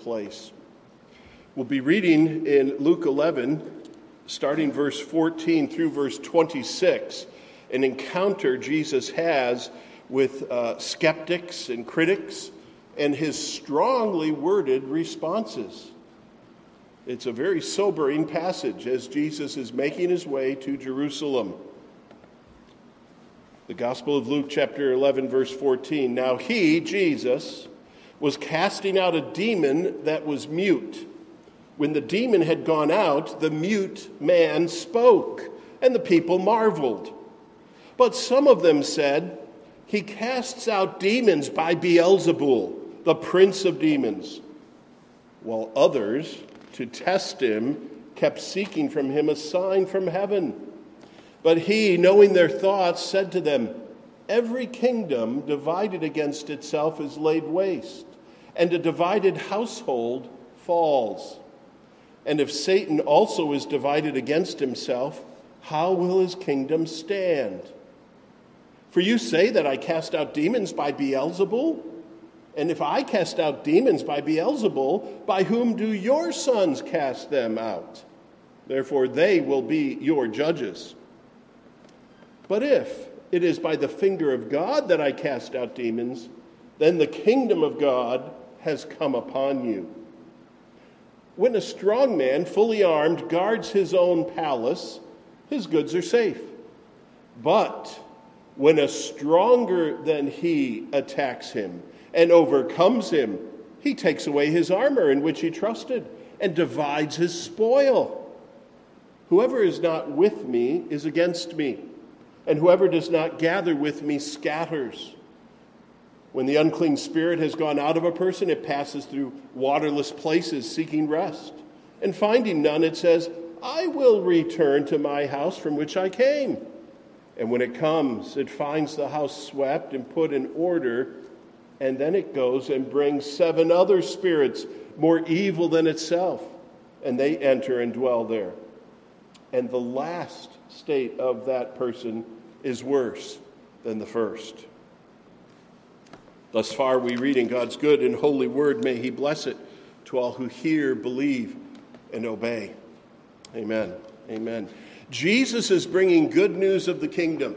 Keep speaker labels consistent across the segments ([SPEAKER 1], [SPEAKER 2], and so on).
[SPEAKER 1] place. We'll be reading in Luke 11, starting verse 14 through verse 26, an encounter Jesus has with uh, skeptics and critics and his strongly worded responses. It's a very sobering passage as Jesus is making his way to Jerusalem. The Gospel of Luke, chapter 11, verse 14. Now he, Jesus, was casting out a demon that was mute. When the demon had gone out, the mute man spoke, and the people marveled. But some of them said, He casts out demons by Beelzebul, the prince of demons. While others, to test him, kept seeking from him a sign from heaven. But he, knowing their thoughts, said to them, Every kingdom divided against itself is laid waste and a divided household falls. And if Satan also is divided against himself, how will his kingdom stand? For you say that I cast out demons by Beelzebul? And if I cast out demons by Beelzebul, by whom do your sons cast them out? Therefore, they will be your judges. But if it is by the finger of God that I cast out demons, then the kingdom of God has come upon you. When a strong man, fully armed, guards his own palace, his goods are safe. But when a stronger than he attacks him and overcomes him, he takes away his armor in which he trusted and divides his spoil. Whoever is not with me is against me, and whoever does not gather with me scatters. When the unclean spirit has gone out of a person, it passes through waterless places seeking rest. And finding none, it says, I will return to my house from which I came. And when it comes, it finds the house swept and put in order. And then it goes and brings seven other spirits more evil than itself. And they enter and dwell there. And the last state of that person is worse than the first. Thus far, we read in God's good and holy word. May He bless it to all who hear, believe, and obey. Amen. Amen. Jesus is bringing good news of the kingdom.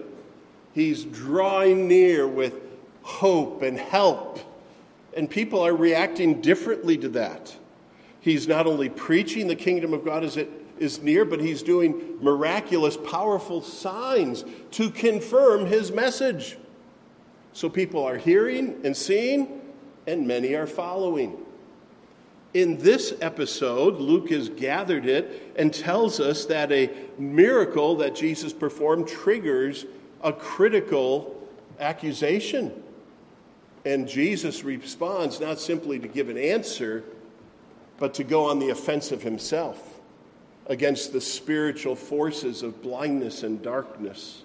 [SPEAKER 1] He's drawing near with hope and help, and people are reacting differently to that. He's not only preaching the kingdom of God as it is near, but he's doing miraculous, powerful signs to confirm his message. So people are hearing and seeing, and many are following. In this episode, Luke has gathered it and tells us that a miracle that Jesus performed triggers a critical accusation. And Jesus responds not simply to give an answer, but to go on the offensive himself against the spiritual forces of blindness and darkness.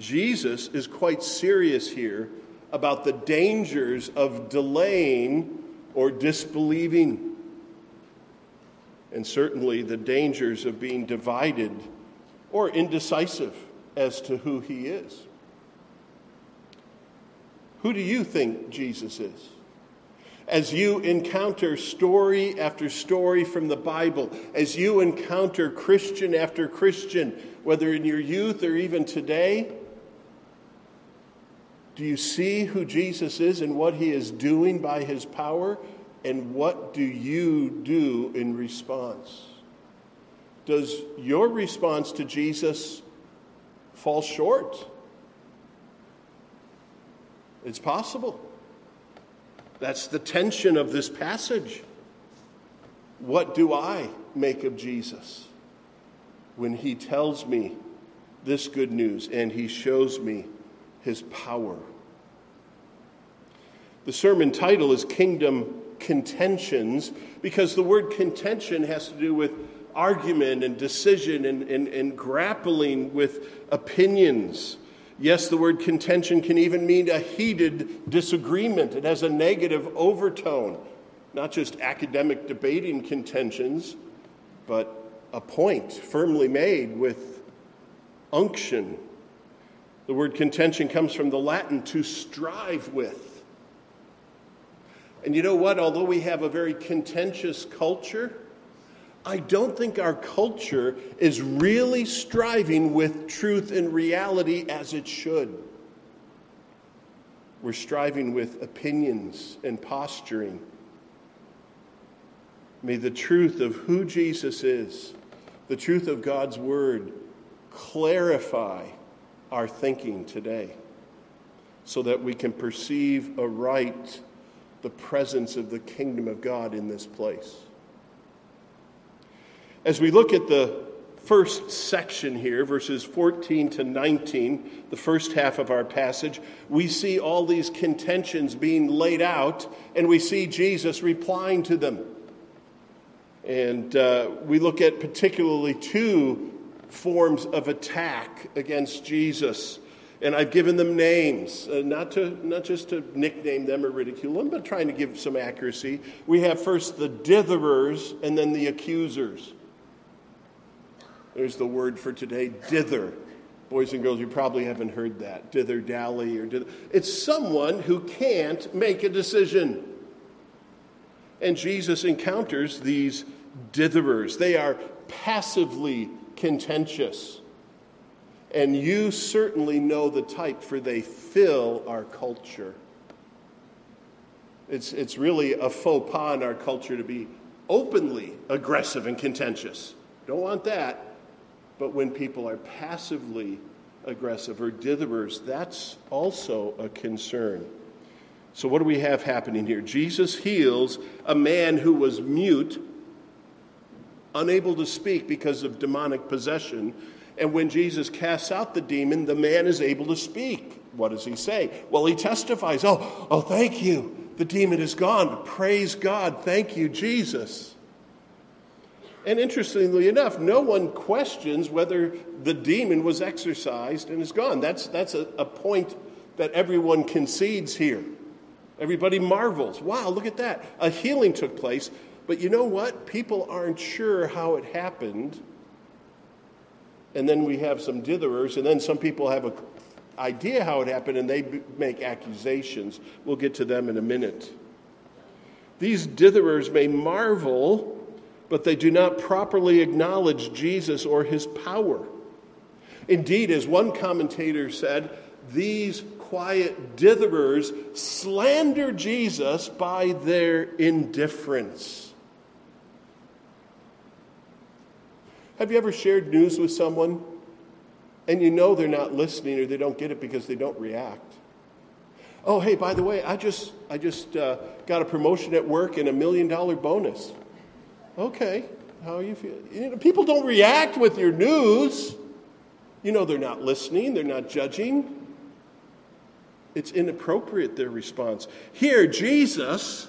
[SPEAKER 1] Jesus is quite serious here about the dangers of delaying or disbelieving, and certainly the dangers of being divided or indecisive as to who he is. Who do you think Jesus is? As you encounter story after story from the Bible, as you encounter Christian after Christian, whether in your youth or even today, do you see who Jesus is and what he is doing by his power? And what do you do in response? Does your response to Jesus fall short? It's possible. That's the tension of this passage. What do I make of Jesus when he tells me this good news and he shows me his power? The sermon title is Kingdom Contentions because the word contention has to do with argument and decision and, and, and grappling with opinions. Yes, the word contention can even mean a heated disagreement. It has a negative overtone, not just academic debating contentions, but a point firmly made with unction. The word contention comes from the Latin to strive with. And you know what? Although we have a very contentious culture, I don't think our culture is really striving with truth and reality as it should. We're striving with opinions and posturing. May the truth of who Jesus is, the truth of God's Word, clarify our thinking today so that we can perceive aright the presence of the kingdom of God in this place. As we look at the first section here, verses 14 to 19, the first half of our passage, we see all these contentions being laid out, and we see Jesus replying to them. And uh, we look at particularly two forms of attack against Jesus. And I've given them names, uh, not, to, not just to nickname them or ridicule them, but trying to give some accuracy. We have first the ditherers and then the accusers. There's the word for today, dither. Boys and girls, you probably haven't heard that. Dither dally or dither. It's someone who can't make a decision. And Jesus encounters these ditherers. They are passively contentious. And you certainly know the type, for they fill our culture. It's, it's really a faux pas in our culture to be openly aggressive and contentious. Don't want that. But when people are passively aggressive or ditherers, that's also a concern. So, what do we have happening here? Jesus heals a man who was mute, unable to speak because of demonic possession. And when Jesus casts out the demon, the man is able to speak. What does he say? Well, he testifies, Oh, oh, thank you. The demon is gone. Praise God. Thank you, Jesus. And interestingly enough, no one questions whether the demon was exorcised and is gone. That's, that's a, a point that everyone concedes here. Everybody marvels. Wow, look at that. A healing took place. But you know what? People aren't sure how it happened. And then we have some ditherers, and then some people have an idea how it happened and they make accusations. We'll get to them in a minute. These ditherers may marvel but they do not properly acknowledge Jesus or his power. Indeed, as one commentator said, these quiet ditherers slander Jesus by their indifference. Have you ever shared news with someone and you know they're not listening or they don't get it because they don't react? Oh, hey, by the way, I just, I just uh, got a promotion at work and a million dollar bonus. Okay, how are you feeling? You know, people don't react with your news. You know, they're not listening, they're not judging. It's inappropriate, their response. Here, Jesus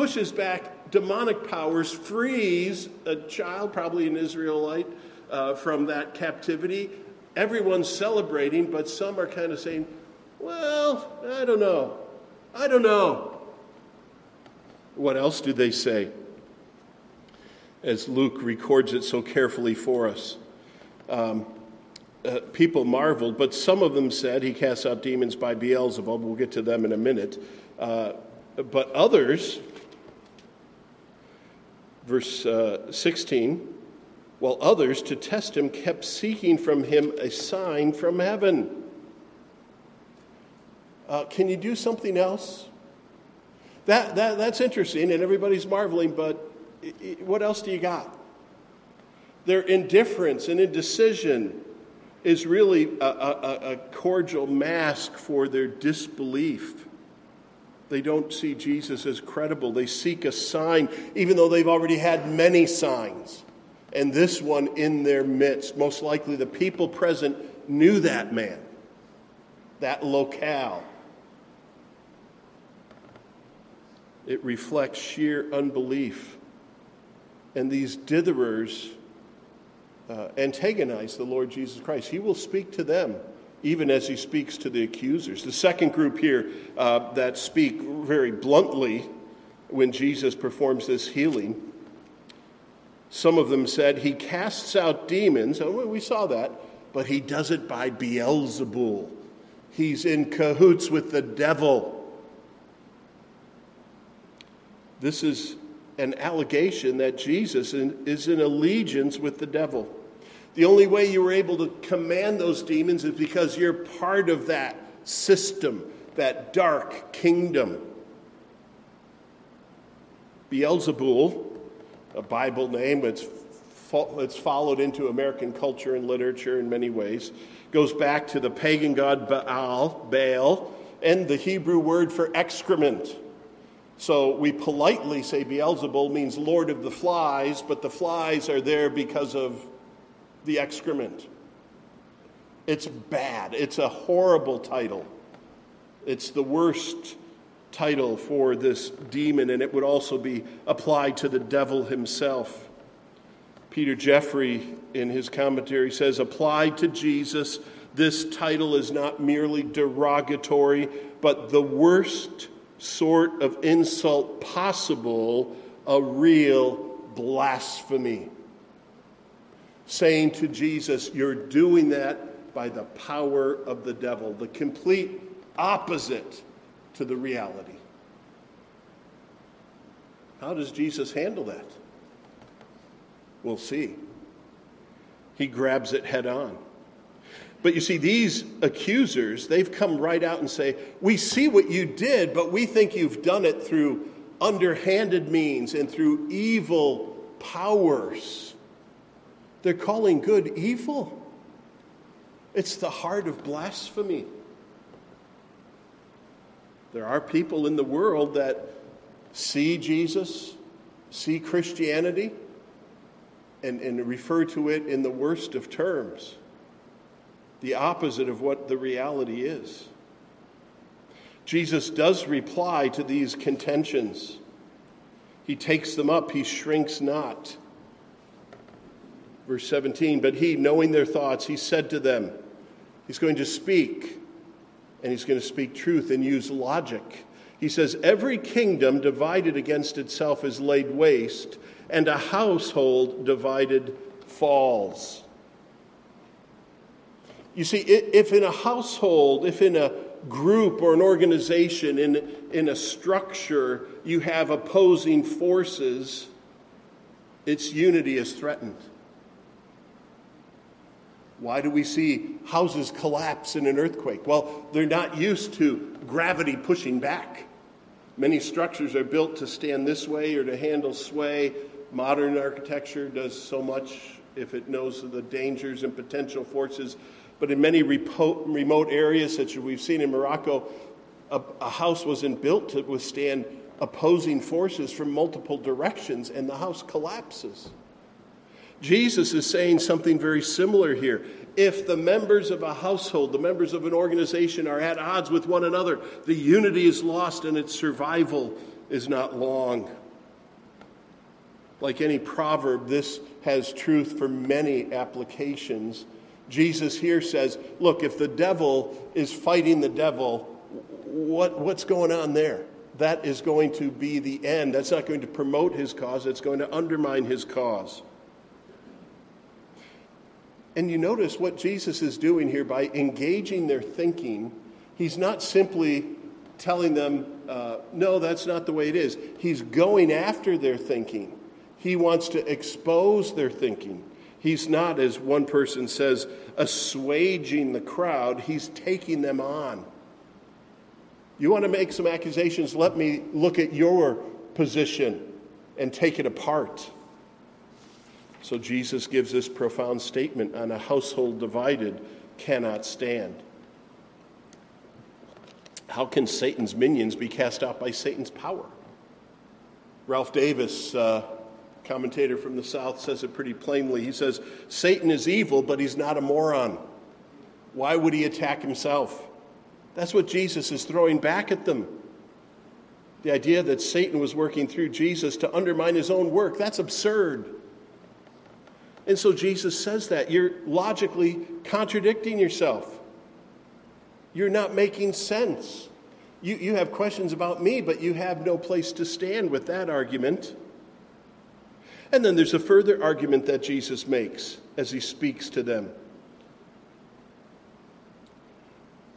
[SPEAKER 1] pushes back demonic powers, frees a child, probably an Israelite, uh, from that captivity. Everyone's celebrating, but some are kind of saying, well, I don't know. I don't know. What else do they say? as Luke records it so carefully for us. Um, uh, people marveled, but some of them said he casts out demons by Beelzebub. We'll get to them in a minute. Uh, but others, verse uh, 16, while others, to test him, kept seeking from him a sign from heaven. Uh, can you do something else? That, that, that's interesting, and everybody's marveling, but what else do you got? Their indifference and indecision is really a, a, a, cordial mask for their disbelief. They don't see Jesus as credible. They seek a sign, even though they've already had many signs. And this one in their midst. Most likely the people present knew that man, that locale. It reflects sheer unbelief and these ditherers uh, antagonize the Lord Jesus Christ. He will speak to them even as he speaks to the accusers. The second group here uh, that speak very bluntly when Jesus performs this healing, some of them said he casts out demons. Oh, we saw that, but he does it by Beelzebul. He's in cahoots with the devil. This is an allegation that Jesus is in allegiance with the devil. The only way you were able to command those demons is because you're part of that system, that dark kingdom. Beelzebul, a Bible name, it's, it's followed into American culture and literature in many ways, goes back to the pagan god Baal, Baal, and the Hebrew word for excrement. So we politely say Beelzebul means Lord of the flies, but the flies are there because of the excrement. It's bad. It's a horrible title. It's the worst title for this demon, and it would also be applied to the devil himself. Peter Jeffery, in his commentary, says, applied to Jesus, this title is not merely derogatory, but the worst sort of insult possible, a real blasphemy. Saying to Jesus, You're doing that by the power of the devil, the complete opposite to the reality. How does Jesus handle that? We'll see. He grabs it head on. But you see, these accusers, they've come right out and say, We see what you did, but we think you've done it through underhanded means and through evil powers. They're calling good evil. It's the heart of blasphemy. There are people in the world that see Jesus, see Christianity, and, and refer to it in the worst of terms, the opposite of what the reality is. Jesus does reply to these contentions. He takes them up, he shrinks not. Verse 17, but he, knowing their thoughts, he said to them, He's going to speak and he's going to speak truth and use logic. He says, Every kingdom divided against itself is laid waste, and a household divided falls. You see, if in a household, if in a group or an organization, in, in a structure, you have opposing forces, its unity is threatened. Why do we see houses collapse in an earthquake? Well, they're not used to gravity pushing back. Many structures are built to stand this way or to handle sway. Modern architecture does so much if it knows of the dangers and potential forces. But in many remote areas, such as we've seen in Morocco, a, a house wasn't built to withstand opposing forces from multiple directions, and the house collapses. Jesus is saying something very similar here. If the members of a household, the members of an organization are at odds with one another, the unity is lost and its survival is not long. Like any proverb, this has truth for many applications. Jesus here says, Look, if the devil is fighting the devil, what, what's going on there? That is going to be the end. That's not going to promote his cause, it's going to undermine his cause. And you notice what Jesus is doing here by engaging their thinking. He's not simply telling them, uh, no, that's not the way it is. He's going after their thinking. He wants to expose their thinking. He's not, as one person says, assuaging the crowd, he's taking them on. You want to make some accusations? Let me look at your position and take it apart. So Jesus gives this profound statement on a household divided cannot stand. How can Satan's minions be cast out by Satan's power? Ralph Davis, uh, commentator from the South, says it pretty plainly. He says, Satan is evil, but he's not a moron. Why would he attack himself? That's what Jesus is throwing back at them. The idea that Satan was working through Jesus to undermine his own work, that's absurd. And so Jesus says that. You're logically contradicting yourself. You're not making sense. You, you have questions about me, but you have no place to stand with that argument. And then there's a further argument that Jesus makes as he speaks to them.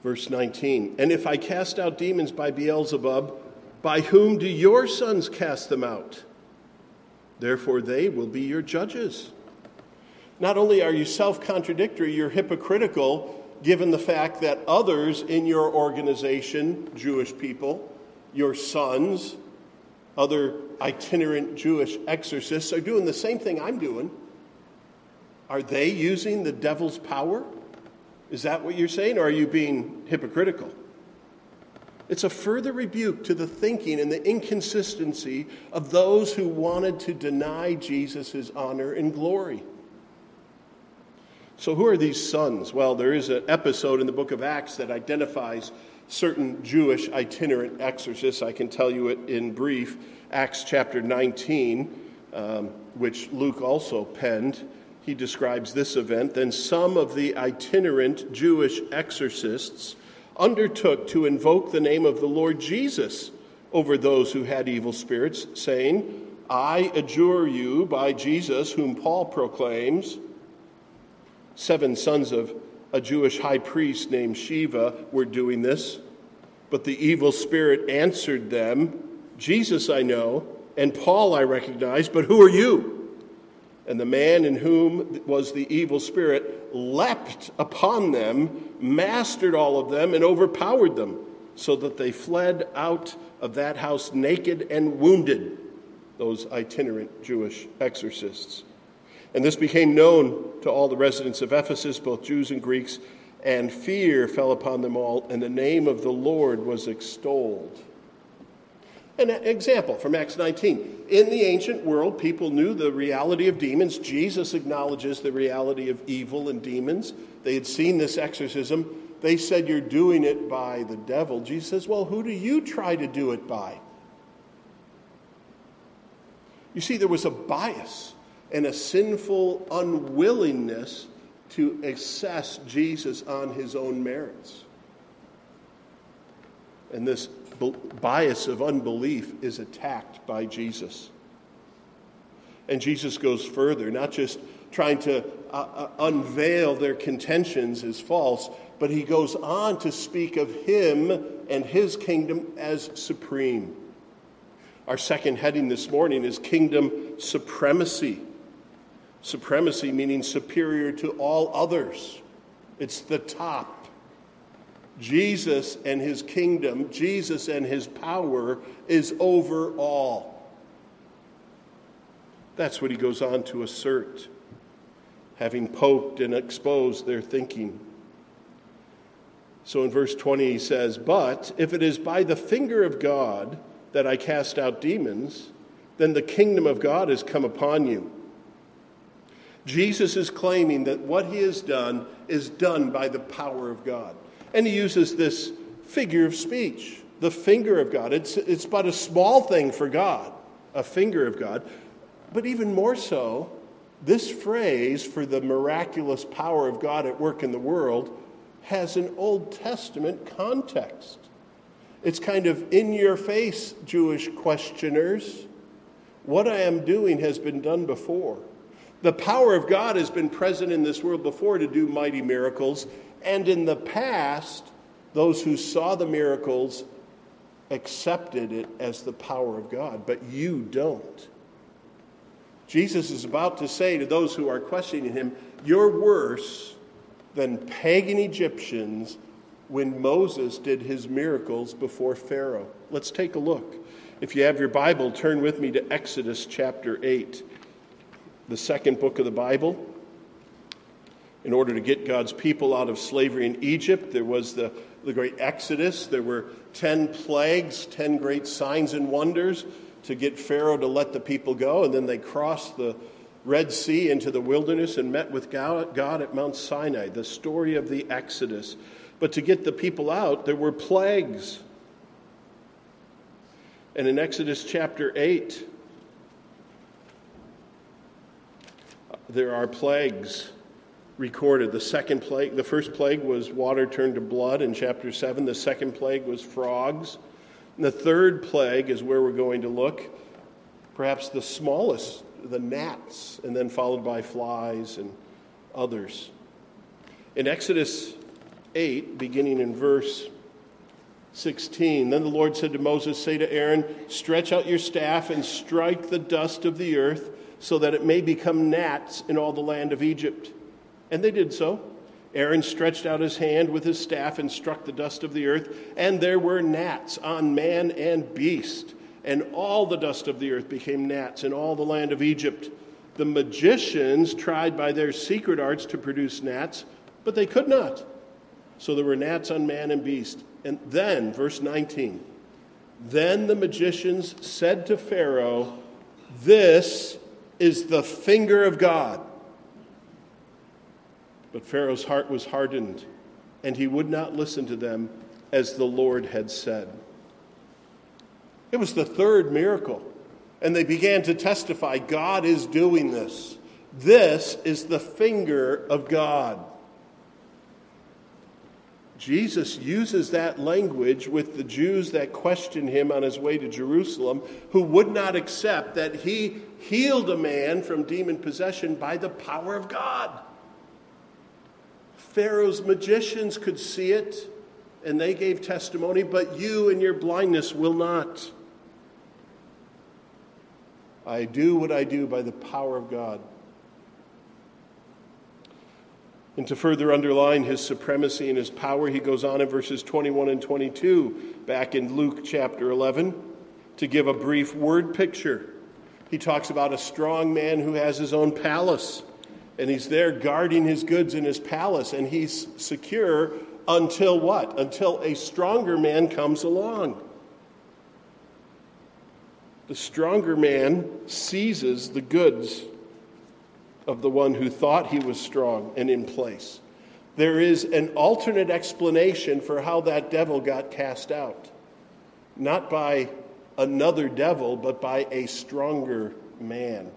[SPEAKER 1] Verse 19 And if I cast out demons by Beelzebub, By whom do your sons cast them out? Therefore, they will be your judges. Not only are you self contradictory, you're hypocritical given the fact that others in your organization, Jewish people, your sons, other itinerant Jewish exorcists, are doing the same thing I'm doing. Are they using the devil's power? Is that what you're saying, or are you being hypocritical? It's a further rebuke to the thinking and the inconsistency of those who wanted to deny Jesus his honor and glory. So, who are these sons? Well, there is an episode in the book of Acts that identifies certain Jewish itinerant exorcists. I can tell you it in brief. Acts chapter 19, um, which Luke also penned, he describes this event. Then some of the itinerant Jewish exorcists undertook to invoke the name of the Lord Jesus over those who had evil spirits, saying, I adjure you by Jesus, whom Paul proclaims. Seven sons of a Jewish high priest named Sceva were doing this. But the evil spirit answered them, Jesus I know, and Paul I recognize, but who are you? And the man in whom was the evil spirit leapt upon them, mastered all of them, and overpowered them, so that they fled out of that house naked and wounded, those itinerant Jewish exorcists. And this became known to all the residents of Ephesus, both Jews and Greeks, and fear fell upon them all, and the name of the Lord was extolled. An example from Acts 19. In the ancient world, people knew the reality of demons. Jesus acknowledges the reality of evil and demons. They had seen this exorcism. They said, You're doing it by the devil. Jesus says, Well, who do you try to do it by? You see, there was a bias and a sinful unwillingness to assess Jesus on his own merits. And this bias of unbelief is attacked by Jesus. And Jesus goes further, not just trying to uh, uh, unveil their contentions as false, but he goes on to speak of him and his kingdom as supreme. Our second heading this morning is kingdom supremacy. Supremacy meaning superior to all others, it's the top. Jesus and his kingdom, Jesus and his power is over all. That's what he goes on to assert, having poked and exposed their thinking. So in verse 20, he says, But if it is by the finger of God that I cast out demons, then the kingdom of God has come upon you. Jesus is claiming that what he has done is done by the power of God. And he uses this figure of speech, the finger of God. It's, it's but a small thing for God, a finger of God. But even more so, this phrase for the miraculous power of God at work in the world has an Old Testament context. It's kind of in your face, Jewish questioners. What I am doing has been done before. The power of God has been present in this world before to do mighty miracles, and in the past, those who saw the miracles accepted it as the power of God, but you don't. Jesus is about to say to those who are questioning him, You're worse than pagan Egyptians when Moses did his miracles before Pharaoh. Let's take a look. If you have your Bible, turn with me to Exodus chapter 8, the second book of the Bible in order to get God's people out of slavery in Egypt. There was the, the great Exodus. There were 10 plagues, 10 great signs and wonders to get Pharaoh to let the people go. And then they crossed the Red Sea into the wilderness and met with God at Mount Sinai, the story of the Exodus. But to get the people out, there were plagues. And in Exodus chapter 8, there are plagues recorded. The second plague, the first plague was water turned to blood in chapter 7. The second plague was frogs. And the third plague is where we're going to look, perhaps the smallest, the gnats, and then followed by flies and others. In Exodus 8, beginning in verse 16. Then the Lord said to Moses, Say to Aaron, Stretch out your staff and strike the dust of the earth, so that it may become gnats in all the land of Egypt. And they did so. Aaron stretched out his hand with his staff and struck the dust of the earth, and there were gnats on man and beast. And all the dust of the earth became gnats in all the land of Egypt. The magicians tried by their secret arts to produce gnats, but they could not. So there were gnats on man and beast. And then, verse 19, then the magicians said to Pharaoh, This is the finger of God. But Pharaoh's heart was hardened, and he would not listen to them as the Lord had said. It was the third miracle, and they began to testify God is doing this. This is the finger of God. Jesus uses that language with the Jews that questioned him on his way to Jerusalem, who would not accept that he healed a man from demon possession by the power of God. Pharaoh's magicians could see it and they gave testimony, but you in your blindness will not. I do what I do by the power of God. And to further underline his supremacy and his power, he goes on in verses 21 and 22, back in Luke chapter 11, to give a brief word picture. He talks about a strong man who has his own palace, and he's there guarding his goods in his palace, and he's secure until what? Until a stronger man comes along. The stronger man seizes the goods of the one who thought he was strong and in place. There is an alternate explanation for how that devil got cast out. Not by another devil, but by a stronger man.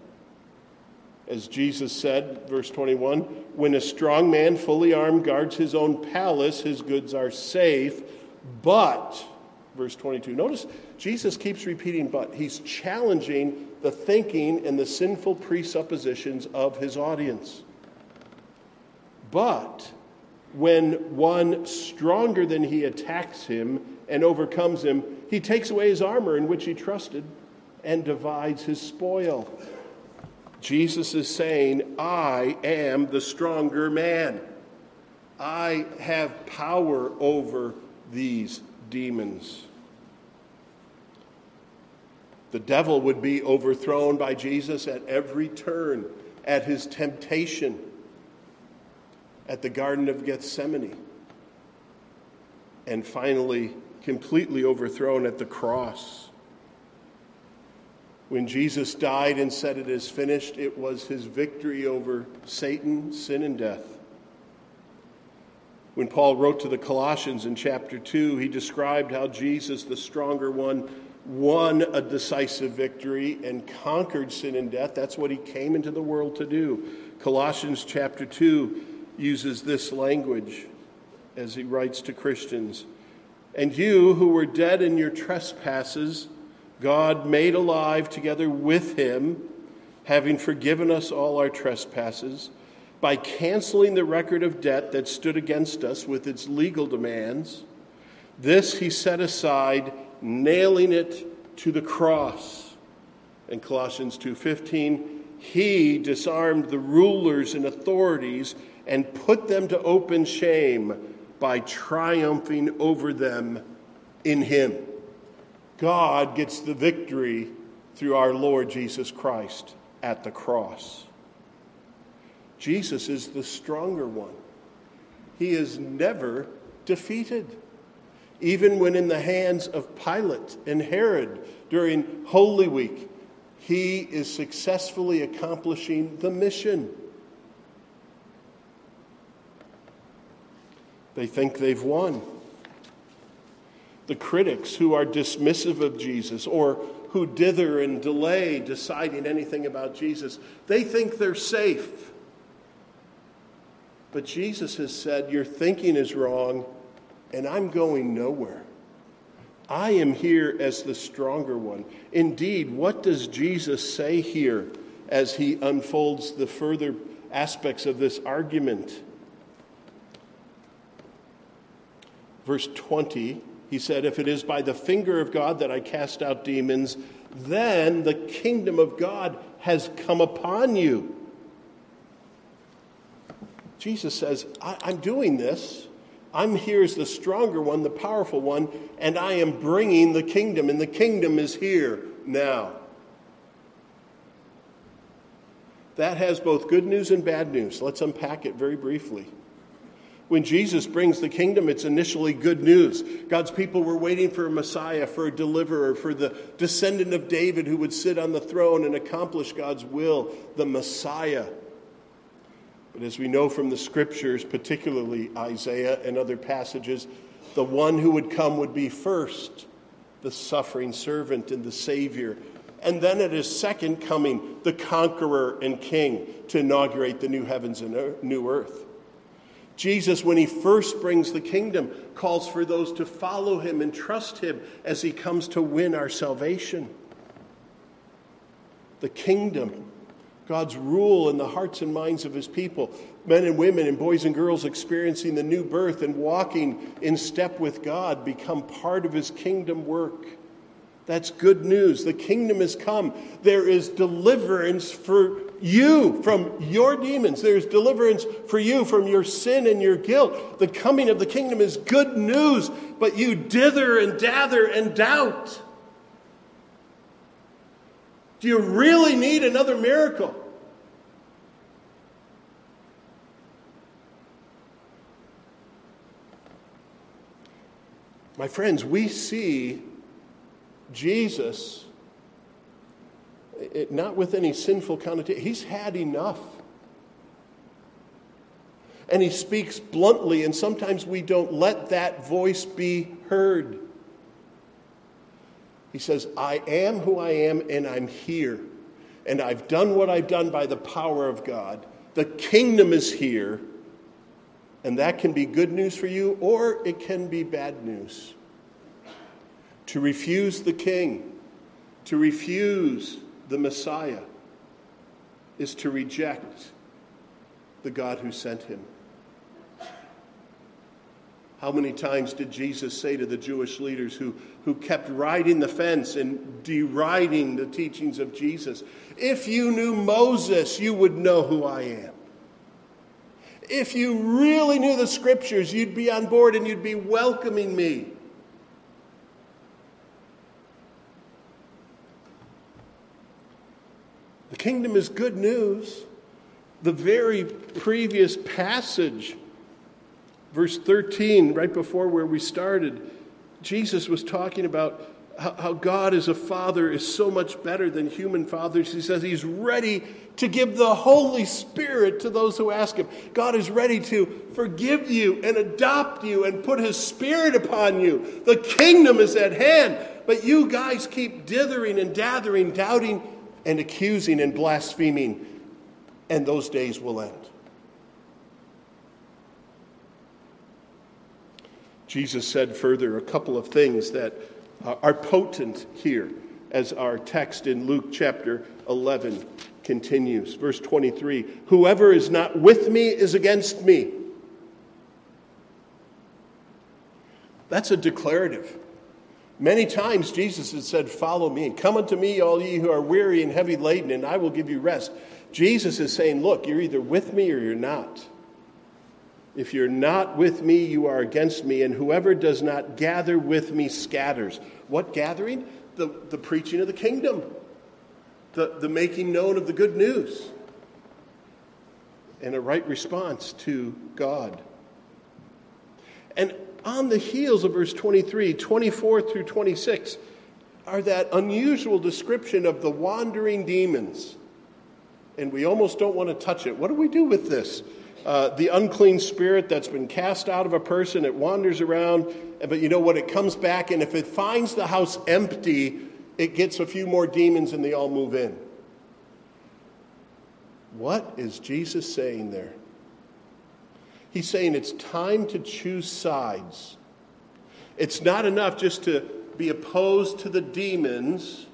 [SPEAKER 1] As Jesus said, verse 21 when a strong man, fully armed, guards his own palace, his goods are safe. But, verse 22, notice Jesus keeps repeating, but. He's challenging the thinking and the sinful presuppositions of his audience. But when one stronger than he attacks him and overcomes him, he takes away his armor in which he trusted and divides his spoil. Jesus is saying, I am the stronger man. I have power over these demons. The devil would be overthrown by Jesus at every turn, at his temptation, at the Garden of Gethsemane, and finally completely overthrown at the cross. When Jesus died and said, It is finished, it was his victory over Satan, sin, and death. When Paul wrote to the Colossians in chapter 2, he described how Jesus, the stronger one, won a decisive victory and conquered sin and death. That's what he came into the world to do. Colossians chapter 2 uses this language as he writes to Christians. And you who were dead in your trespasses, God made alive together with him, having forgiven us all our trespasses, by canceling the record of debt that stood against us with its legal demands. This he set aside nailing it to the cross. In Colossians 2:15, he disarmed the rulers and authorities and put them to open shame by triumphing over them in him. God gets the victory through our Lord Jesus Christ at the cross. Jesus is the stronger one. He is never defeated even when in the hands of Pilate and Herod during Holy Week, he is successfully accomplishing the mission. They think they've won. The critics who are dismissive of Jesus or who dither and delay deciding anything about Jesus, they think they're safe. But Jesus has said, Your thinking is wrong and I'm going nowhere. I am here as the stronger one. Indeed, what does Jesus say here as he unfolds the further aspects of this argument? Verse 20 He said, If it is by the finger of God that I cast out demons, then the kingdom of God has come upon you. Jesus says, I, am doing this. I'm here as the stronger one, the powerful one, and I am bringing the kingdom, and the kingdom is here now. That has both good news and bad news. Let's unpack it very briefly. When Jesus brings the kingdom, it's initially good news. God's people were waiting for a Messiah, for a deliverer, for the descendant of David who would sit on the throne and accomplish God's will, the Messiah. But as we know from the scriptures, particularly Isaiah and other passages, the one who would come would be first the suffering servant and the Savior. And then at his second coming, the conqueror and king to inaugurate the new heavens and new earth. Jesus, when he first brings the kingdom, calls for those to follow him and trust him as he comes to win our salvation. The kingdom, God's rule in the hearts and minds of his people, men and women and boys and girls experiencing the new birth and walking in step with God, become part of his kingdom work. That's good news. The kingdom has come. There is deliverance for you from your demons. There's deliverance for you from your sin and your guilt. The coming of the kingdom is good news, but you dither and dather and doubt. Do you really need another miracle? My friends, we see Jesus, it, not with any sinful connotation, he's had enough. And he speaks bluntly, and sometimes we don't let that voice be heard. He says, I am who I am, and I'm here. And I've done what I've done by the power of God. The kingdom is here. And that can be good news for you, or it can be bad news. To refuse the king, to refuse the Messiah, is to reject the God who sent him. How many times did Jesus say to the Jewish leaders who, who kept riding the fence and deriding the teachings of Jesus, If you knew Moses, you would know who I am. If you really knew the scriptures, you'd be on board and you'd be welcoming me. The kingdom is good news. The very previous passage, verse 13, right before where we started, Jesus was talking about how, God as a father is so much better than human fathers. He says he's ready to give the Holy Spirit to those who ask him. God is ready to forgive you and adopt you and put his spirit upon you. The kingdom is at hand. But you guys keep dithering and dathering, doubting and accusing and blaspheming, and those days will end. Jesus said further a couple of things that uh, are potent here as our text in Luke chapter 11 continues. Verse 23 Whoever is not with me is against me. That's a declarative. Many times Jesus has said, Follow me. Come unto me, all ye who are weary and heavy laden, and I will give you rest. Jesus is saying, Look, you're either with me or you're not. If you're not with me, you are against me, and whoever does not gather with me scatters. What gathering? The, the preaching of the kingdom, the, the making known of the good news, and a right response to God. And on the heels of verse 23, 24 through 26, are that unusual description of the wandering demons. And we almost don't want to touch it. What do we do with this? Uh, the unclean spirit that's been cast out of a person, it wanders around, but you know what? It comes back, and if it finds the house empty, it gets a few more demons and they all move in. What is Jesus saying there? He's saying it's time to choose sides. It's not enough just to be opposed to the demons.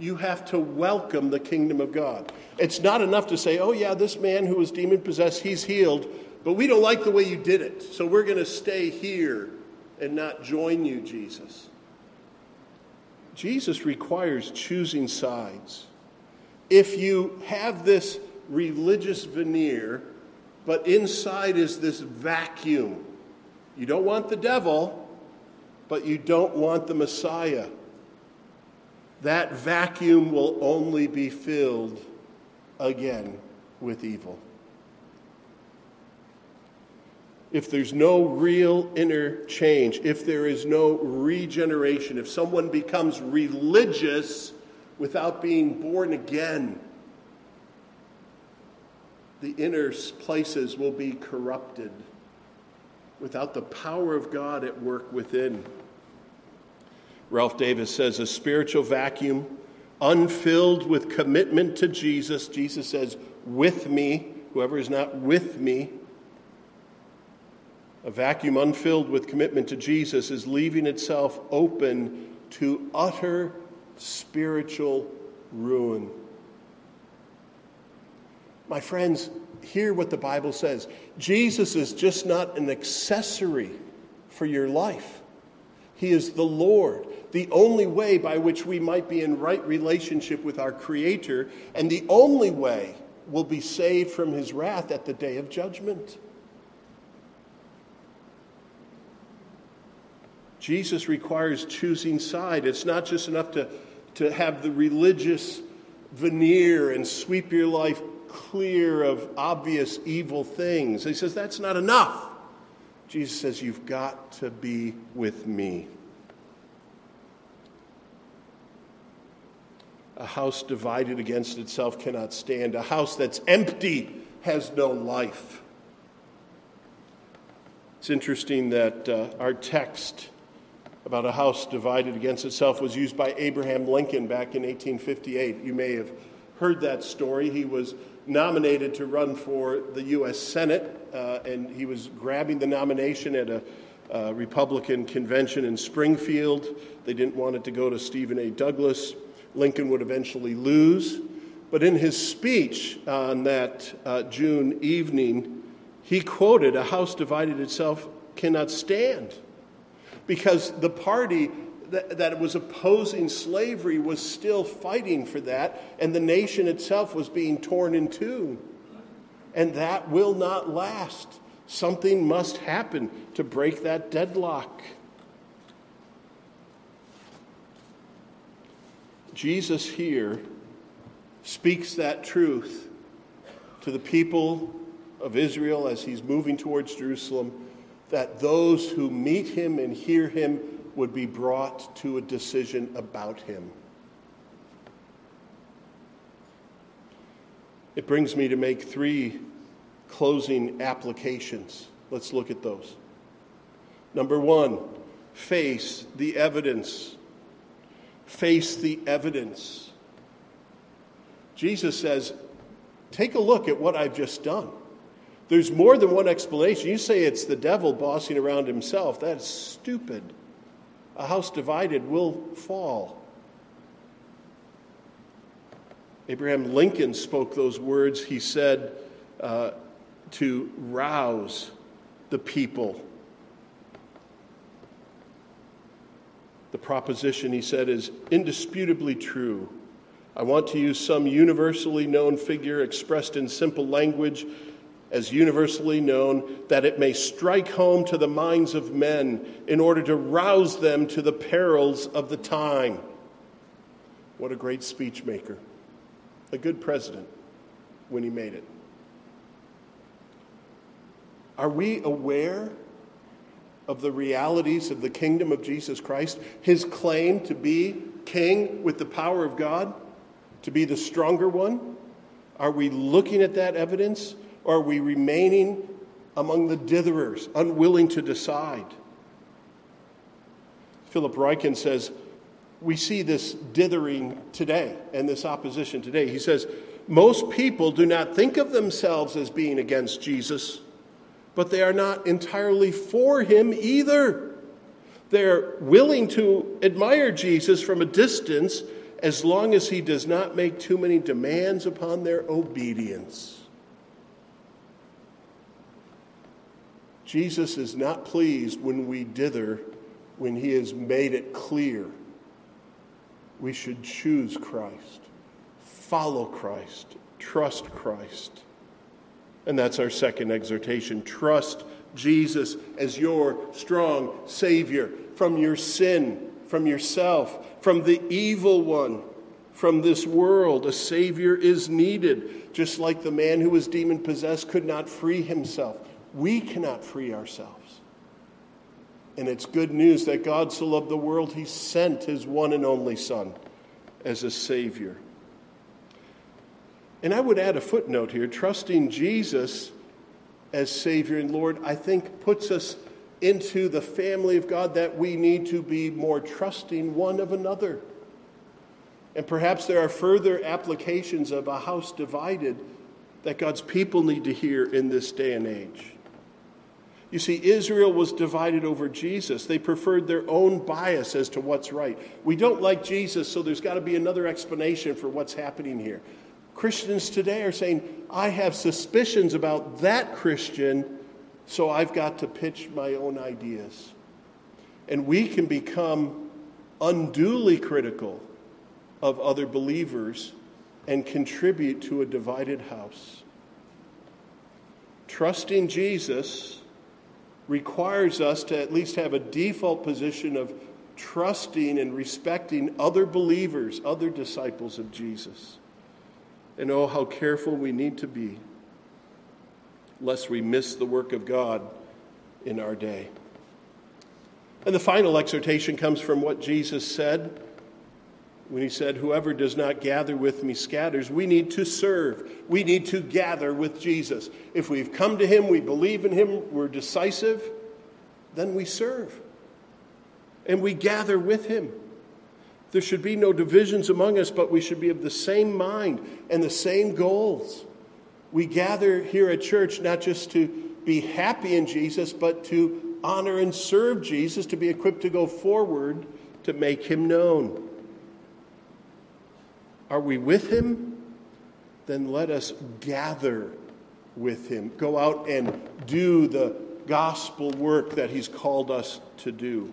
[SPEAKER 1] You have to welcome the kingdom of God. It's not enough to say, oh, yeah, this man who was demon possessed, he's healed, but we don't like the way you did it, so we're going to stay here and not join you, Jesus. Jesus requires choosing sides. If you have this religious veneer, but inside is this vacuum, you don't want the devil, but you don't want the Messiah. That vacuum will only be filled again with evil. if there's no real inner change, if there is no regeneration, if someone becomes religious without being born again, the inner places will be corrupted without the power of God at work within. Ralph Davis says a spiritual vacuum unfilled with commitment to Jesus. Jesus says, with me. Whoever is not with me a vacuum unfilled with commitment to Jesus is leaving itself open to utter spiritual ruin. My friends, hear what the Bible says Jesus is just not an accessory for your life, He is the Lord, the only way by which we might be in right relationship with our Creator, and the only way we'll be saved from His wrath at the day of judgment. Jesus requires choosing side. It's not just enough to, to have the religious veneer and sweep your life clear of obvious evil things. He says that's not enough. Jesus says, You've got to be with me. A house divided against itself cannot stand. A house that's empty has no life. It's interesting that uh, our text about a house divided against itself was used by Abraham Lincoln back in 1858. You may have heard that story. He was nominated to run for the U.S. Senate, uh, and he was grabbing the nomination at a uh, Republican convention in Springfield. They didn't want it to go to Stephen A. Douglas. Lincoln would eventually lose. But in his speech on that uh, June evening, he quoted, A house divided itself cannot stand because the party that, that was opposing slavery was still fighting for that, and the nation itself was being torn in two. And that will not last. Something must happen to break that deadlock. Jesus here speaks that truth to the people of Israel as he's moving towards Jerusalem that those who meet him and hear him would be brought to a decision about him. It brings me to make three closing applications. Let's look at those. Number one, face the evidence. Face the evidence. Jesus says, Take a look at what I've just done. There's more than one explanation. You say it's the devil bossing around himself. That's stupid. A house divided will fall. Abraham Lincoln spoke those words. He said uh, to rouse the people. The proposition, he said, is indisputably true. I want to use some universally known figure expressed in simple language as universally known, that it may strike home to the minds of men in order to rouse them to the perils of the time. What a great speech maker. A good president when he made it. Are we aware of the realities of the kingdom of Jesus Christ? His claim to be king with the power of God, to be the stronger one? Are we looking at that evidence? Or are we remaining among the ditherers, unwilling to decide? Philip Ryken says, we see this dithering today and this opposition today. He says, most people do not think of themselves as being against Jesus, but they are not entirely for him either. They're willing to admire Jesus from a distance as long as he does not make too many demands upon their obedience. Jesus is not pleased when we dither, when he has made it clear. We should choose Christ, follow Christ, trust Christ. And that's our second exhortation. Trust Jesus as your strong Savior from your sin, from yourself, from the evil one, from this world. A Savior is needed, just like the man who was demon possessed could not free himself. We cannot free ourselves. And it's good news that God so loved the world, he sent his one and only Son as a Savior. And I would add a footnote here trusting Jesus as Savior and Lord, I think puts us into the family of God that we need to be more trusting one of another. And perhaps there are further applications of a house divided that God's people need to hear in this day and age. You see, Israel was divided over Jesus. They preferred their own bias as to what's right. We don't like Jesus, so there's got to be another explanation for what's happening here. Christians today are saying, I have suspicions about that Christian, so I've got to pitch my own ideas. And we can become unduly critical of other believers and contribute to a divided house. Trusting Jesus requires us to at least have a default position of trusting and respecting other believers, other disciples of Jesus. And oh, how careful we need to be lest we miss the work of God in our day. And the final exhortation comes from what Jesus said when he said, Whoever does not gather with me scatters. We need to serve. We need to gather with Jesus. If we've come to him, we believe in him, we're decisive, then we serve. And we gather with him. There should be no divisions among us, but we should be of the same mind and the same goals. We gather here at church not just to be happy in Jesus, but to honor and serve Jesus, to be equipped to go forward to make him known. Are we with him? Then let us gather with him. Go out and do the gospel work that he's called us to do.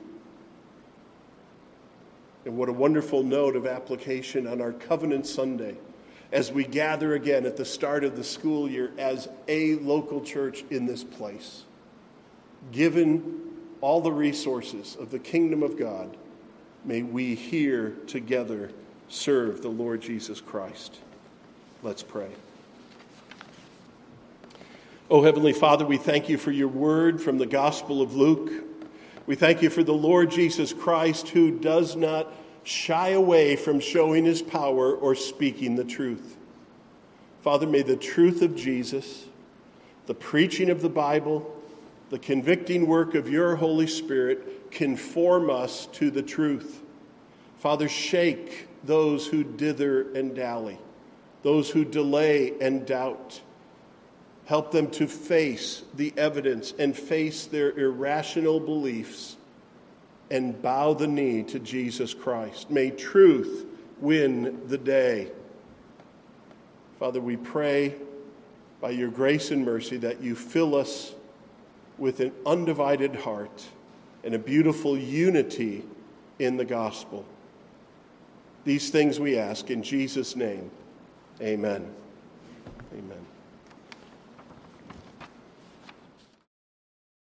[SPEAKER 1] And what a wonderful note of application on our Covenant Sunday as we gather again at the start of the school year as a local church in this place. Given all the resources of the kingdom of God, may we here together serve the Lord Jesus Christ. Let's pray. Oh, Heavenly Father, we thank you for your word from the Gospel of Luke. We thank you for the Lord Jesus Christ who does not shy away from showing his power or speaking the truth. Father, may the truth of Jesus, the preaching of the Bible, the convicting work of your Holy Spirit conform us to the truth. Father, shake those who dither and dally, those who delay and doubt. Help them to face the evidence and face their irrational beliefs and bow the knee to Jesus Christ. May truth win the day. Father, we pray by your grace and mercy that you fill us with an undivided heart and a beautiful unity in the gospel. These things we ask in Jesus' name. Amen.